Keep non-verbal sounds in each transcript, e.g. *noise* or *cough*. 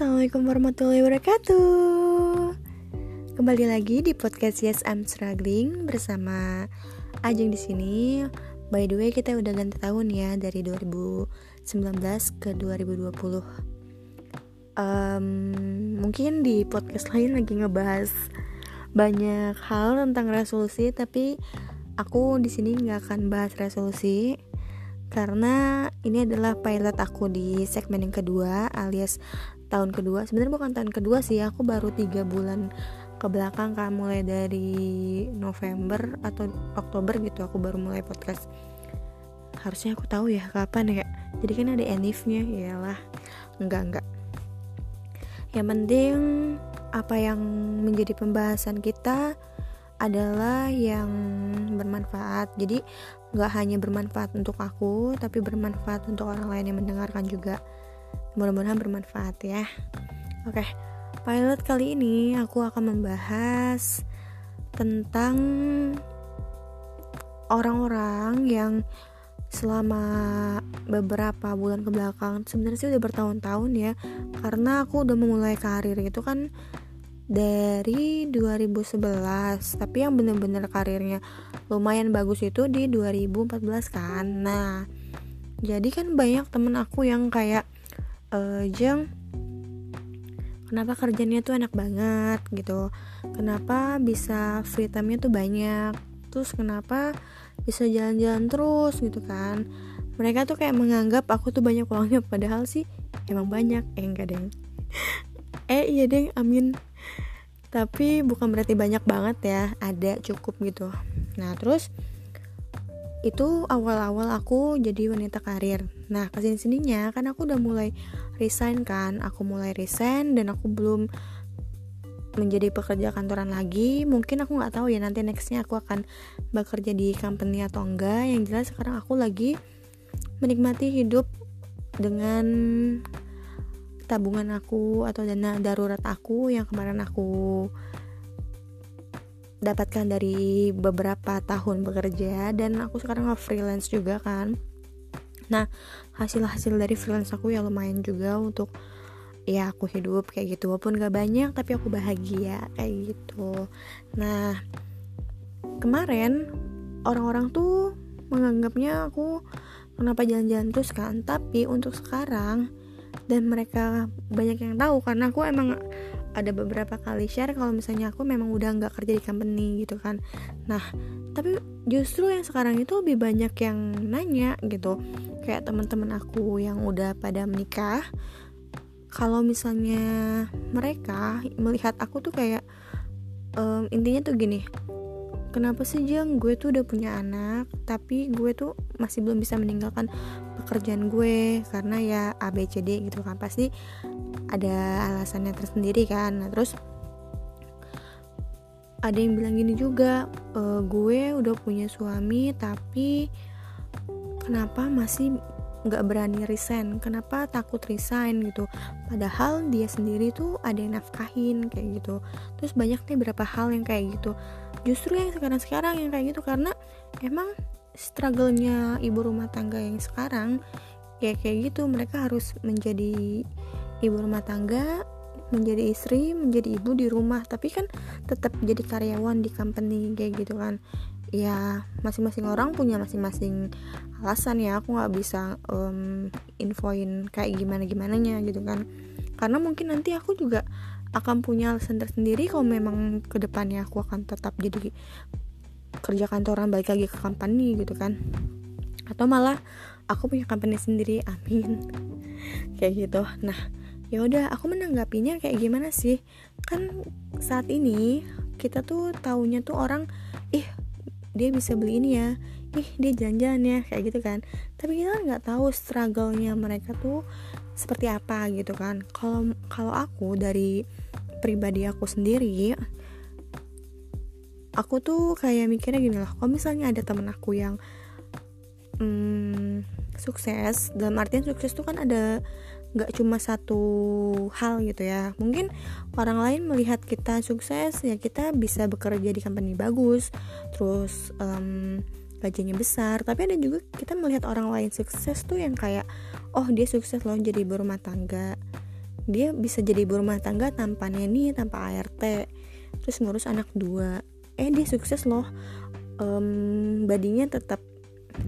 Assalamualaikum warahmatullahi wabarakatuh. Kembali lagi di podcast Yes I'm Struggling bersama Ajeng di sini. By the way, kita udah ganti tahun ya dari 2019 ke 2020. Um, mungkin di podcast lain lagi ngebahas banyak hal tentang resolusi, tapi aku di sini nggak akan bahas resolusi karena ini adalah pilot aku di segmen yang kedua alias tahun kedua. Sebenarnya bukan tahun kedua sih aku baru tiga bulan ke belakang kan mulai dari November atau Oktober gitu aku baru mulai podcast. Harusnya aku tahu ya kapan ya jadi kan ada enifnya iyalah. Enggak enggak. Yang penting apa yang menjadi pembahasan kita adalah yang bermanfaat. Jadi nggak hanya bermanfaat untuk aku tapi bermanfaat untuk orang lain yang mendengarkan juga mudah-mudahan bermanfaat ya. Oke pilot kali ini aku akan membahas tentang orang-orang yang selama beberapa bulan ke belakang sebenarnya sih udah bertahun-tahun ya karena aku udah memulai karir itu kan dari 2011 tapi yang bener-bener karirnya lumayan bagus itu di 2014 kan. Nah jadi kan banyak temen aku yang kayak e, Jeng kenapa kerjanya tuh enak banget gitu? Kenapa bisa free time-nya tuh banyak? Terus kenapa bisa jalan-jalan terus gitu kan? Mereka tuh kayak menganggap aku tuh banyak uangnya padahal sih emang banyak. Eh enggak deh *laughs* eh iya deh amin. Tapi bukan berarti banyak banget ya ada cukup gitu. Nah terus itu awal-awal aku jadi wanita karir nah ke sini sininya kan aku udah mulai resign kan. Aku mulai resign dan aku belum menjadi pekerja kantoran lagi. Mungkin aku nggak tahu ya nanti nextnya aku akan bekerja di company atau enggak. Yang jelas sekarang aku lagi menikmati hidup dengan tabungan aku atau dana darurat aku yang kemarin aku dapatkan dari beberapa tahun bekerja. Dan aku sekarang nge-freelance juga kan nah hasil-hasil dari freelance aku ya lumayan juga untuk ya aku hidup kayak gitu. Walaupun gak banyak tapi aku bahagia kayak gitu. Nah kemarin orang-orang tuh menganggapnya aku kenapa jalan-jalan terus kan? Tapi untuk sekarang dan mereka banyak yang tahu karena aku emang ada beberapa kali share kalau misalnya aku memang udah nggak kerja di company gitu kan. Nah tapi justru yang sekarang itu lebih banyak yang nanya gitu. Kayak teman-teman aku yang udah pada menikah kalau misalnya mereka melihat aku tuh kayak um, intinya tuh gini kenapa sih Jang gue tuh udah punya anak tapi gue tuh masih belum bisa meninggalkan pekerjaan gue karena ya ABCD gitu kan. Pasti ada alasannya tersendiri kan. Nah terus ada yang bilang gini juga e, gue udah punya suami tapi kenapa masih nggak berani resign? Kenapa takut resign gitu? Padahal dia sendiri tuh ada yang nafkahin kayak gitu. Terus banyak nih beberapa hal yang kayak gitu justru yang sekarang-sekarang yang kayak gitu karena emang struggle-nya ibu rumah tangga yang sekarang ya kayak gitu. Mereka harus menjadi ibu rumah tangga menjadi istri menjadi ibu di rumah tapi kan tetap jadi karyawan di company kayak gitu kan. Ya masing-masing orang punya masing-masing alasan ya. Aku nggak bisa um, infoin kayak gimana gimana gitu kan. Karena mungkin nanti aku juga akan punya alasan tersendiri kalau memang ke depannya aku akan tetap jadi kerja kantoran balik lagi ke company gitu kan. Atau malah aku punya company sendiri amin. *laughs* Kayak gitu. Nah ya udah aku menanggapinya kayak gimana sih? Kan saat ini kita tuh taunya tuh orang ih dia bisa beli ini ya. Ih dia jalan-jalan ya kayak gitu kan. Tapi kita kan nggak tahu struggle-nya mereka tuh seperti apa gitu kan. Kalau kalau aku dari pribadi aku sendiri aku tuh kayak mikirnya gini lah kalau misalnya ada temen aku yang hmm, sukses dalam artian sukses tuh kan ada nggak cuma satu hal gitu ya. Mungkin orang lain melihat kita sukses ya kita bisa bekerja di company bagus terus um, gajinya besar. Tapi ada juga kita melihat orang lain sukses tuh yang kayak oh dia sukses loh jadi berumah tangga dia bisa jadi ibu rumah tangga tanpa neni tanpa ART terus ngurus anak dua. Eh dia sukses loh. Um, badinya tetap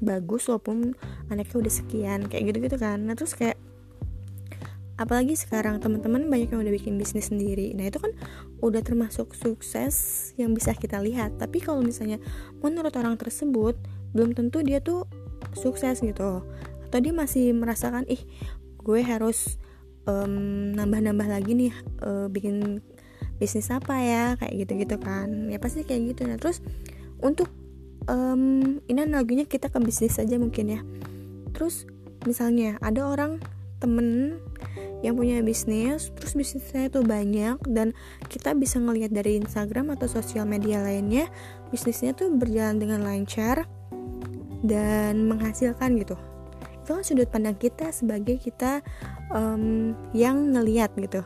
bagus walaupun anaknya udah sekian kayak gitu gitu kan. Nah terus kayak apalagi sekarang teman-teman banyak yang udah bikin bisnis sendiri. Nah itu kan udah termasuk sukses yang bisa kita lihat. Tapi kalau misalnya menurut orang tersebut belum tentu dia tuh sukses gitu. Atau dia masih merasakan ih gue harus um, nambah-nambah lagi nih uh, bikin bisnis apa ya kayak gitu-gitu kan. Ya pasti kayak gitu. Nah terus untuk um, ini analoginya kita ke bisnis saja mungkin ya. Terus misalnya ada orang temen yang punya bisnis terus bisnisnya itu banyak dan kita bisa ngelihat dari Instagram atau sosial media lainnya bisnisnya tuh berjalan dengan lancar dan menghasilkan gitu itu sudut pandang kita sebagai kita um, yang ngelihat gitu.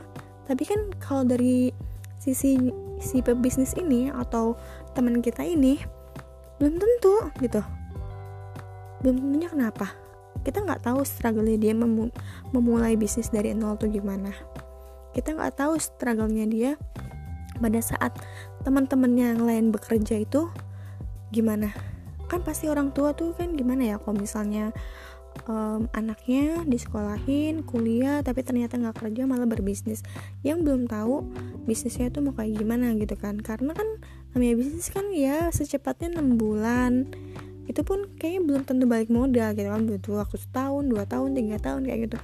Tapi kan kalau dari sisi si pebisnis ini atau teman kita ini belum tentu gitu. Belum tentunya kenapa? Kita nggak tahu struggle dia memu memulai bisnis dari nol tuh gimana. Kita nggak tahu struggle-nya dia pada saat teman-temannya yang lain bekerja itu gimana. Kan pasti orang tua tuh kan gimana ya kalau misalnya um, anaknya disekolahin kuliah tapi ternyata nggak kerja malah berbisnis. Yang belum tahu bisnisnya tuh mau kayak gimana gitu kan. Karena kan namanya bisnis kan ya secepatnya enam bulan. Itu pun kayaknya belum tentu balik modal gitu kan. Butuh waktu setahun dua tahun tiga tahun kayak gitu.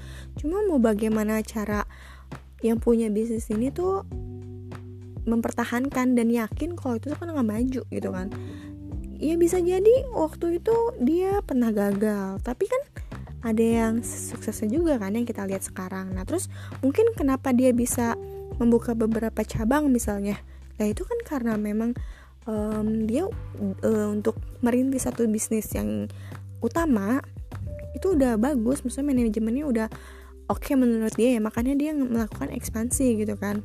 Cuma mau bagaimana cara yang punya bisnis ini tuh mempertahankan dan yakin kalau itu tuh kan nggak maju gitu kan. Ya bisa jadi waktu itu dia pernah gagal. Tapi kan ada yang suksesnya juga kan yang kita lihat sekarang. Nah terus mungkin kenapa dia bisa membuka beberapa cabang misalnya? Nah itu kan karena memang um, dia uh, untuk merintis satu bisnis yang utama itu udah bagus. Maksudnya manajemennya udah oke okay menurut dia ya. Makanya dia melakukan ekspansi gitu kan.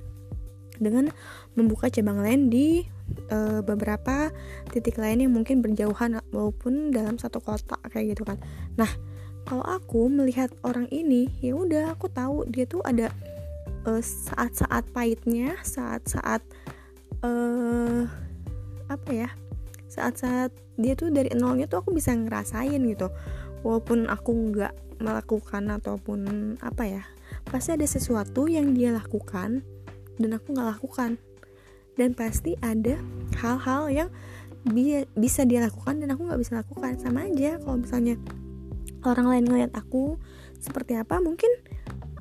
Dengan membuka cabang lain di uh, beberapa titik lain yang mungkin berjauhan maupun dalam satu kota kayak gitu kan. Nah kalau aku melihat orang ini ya udah aku tahu dia tuh ada eh, saat-saat uh, pahitnya saat-saat uh, apa ya saat-saat dia tuh dari nolnya tuh aku bisa ngerasain gitu. Walaupun aku nggak melakukan ataupun apa ya pasti ada sesuatu yang dia lakukan dan aku nggak lakukan. Dan pasti ada hal-hal yang bi bisa dia lakukan dan aku nggak bisa lakukan. Sama aja kalau misalnya orang lain ngeliat aku seperti apa mungkin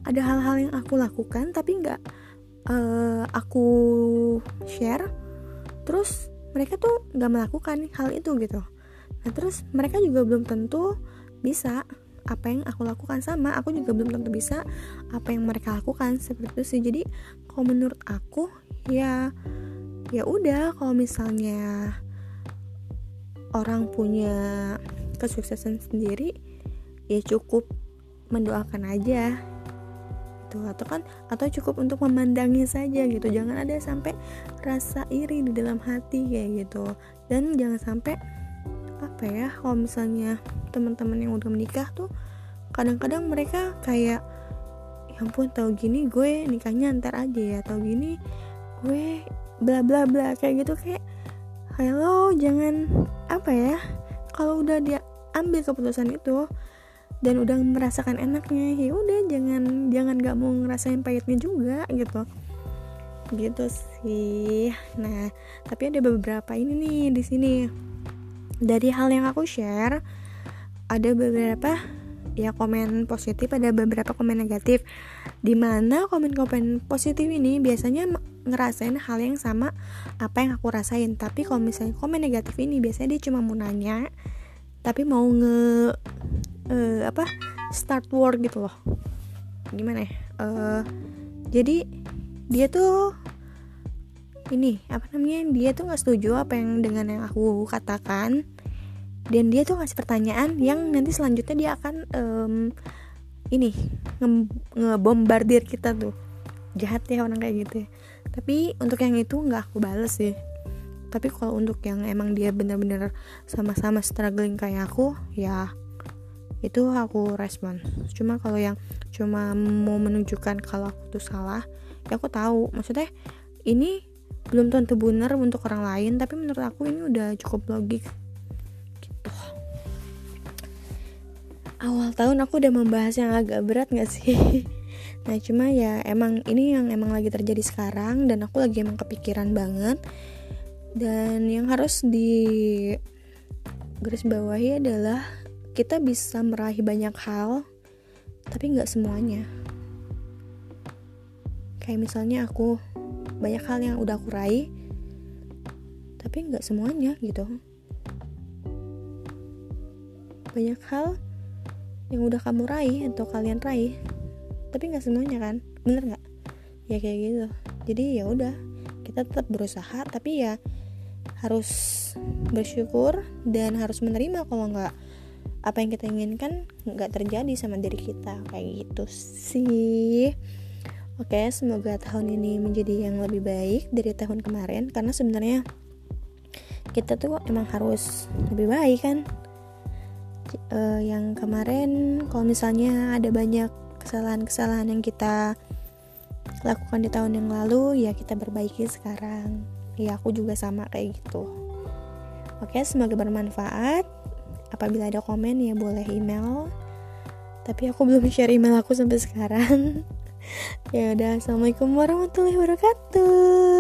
ada hal-hal yang aku lakukan tapi nggak uh, aku share. Terus mereka tuh nggak melakukan hal itu gitu. Nah terus mereka juga belum tentu bisa apa yang aku lakukan sama aku juga belum tentu bisa apa yang mereka lakukan seperti itu sih. Jadi kalau menurut aku ya ya udah kalau misalnya orang punya kesuksesan sendiri ya cukup mendoakan aja. Gitu. Atau kan atau cukup untuk memandangnya saja gitu. Jangan ada sampai rasa iri di dalam hati kayak gitu. Dan jangan sampai apa ya kalau misalnya teman-teman yang udah menikah tuh kadang-kadang mereka kayak ya ampun tahu gini gue nikahnya ntar aja ya tahu gini gue bla bla bla kayak gitu kayak halo jangan apa ya kalau udah dia ambil keputusan itu dan udah merasakan enaknya ya udah jangan jangan nggak mau ngerasain pahitnya juga gitu. Gitu sih. Nah tapi ada beberapa ini nih di sini. Dari hal yang aku share ada beberapa ya komen positif ada beberapa komen negatif. Di mana komen-komen positif ini biasanya ngerasain hal yang sama apa yang aku rasain. Tapi kalau misalnya komen negatif ini biasanya dia cuma mau nanya tapi mau nge uh, apa start war gitu loh. Gimana ya? Uh, jadi dia tuh ini apa namanya dia tuh nggak setuju apa yang dengan yang aku katakan. Dan dia tuh ngasih pertanyaan yang nanti selanjutnya dia akan um, ini ngebombardir nge kita tuh. Jahat ya orang kayak gitu ya. Tapi untuk yang itu nggak aku bales sih tapi kalau untuk yang emang dia bener-bener sama-sama struggling kayak aku ya itu aku respon. Cuma kalau yang cuma mau menunjukkan kalau aku tuh salah ya aku tahu. Maksudnya ini belum tentu benar untuk orang lain tapi menurut aku ini udah cukup logik. Gitu. Awal tahun aku udah membahas yang agak berat gak sih? *laughs* Nah cuma ya emang ini yang emang lagi terjadi sekarang dan aku lagi emang kepikiran banget dan yang harus di garis bawahi adalah kita bisa meraih banyak hal tapi nggak semuanya. Kayak misalnya aku banyak hal yang udah aku raih tapi nggak semuanya gitu. Banyak hal yang udah kamu raih atau kalian raih tapi nggak semuanya kan? Bener nggak? Ya kayak gitu. Jadi ya udah kita tetap berusaha tapi ya harus bersyukur dan harus menerima kalau nggak apa yang kita inginkan nggak terjadi sama diri kita. Kayak gitu sih. Oke semoga tahun ini menjadi yang lebih baik dari tahun kemarin karena sebenarnya kita tuh emang harus lebih baik kan. Uh, yang kemarin kalau misalnya ada banyak kesalahan-kesalahan yang kita lakukan di tahun yang lalu ya kita perbaiki sekarang ya aku juga sama kayak gitu. Oke semoga bermanfaat. Apabila ada komen ya boleh email. Tapi aku belum *laughs* share email aku sampai sekarang. *laughs* Ya udah assalamualaikum warahmatullahi wabarakatuh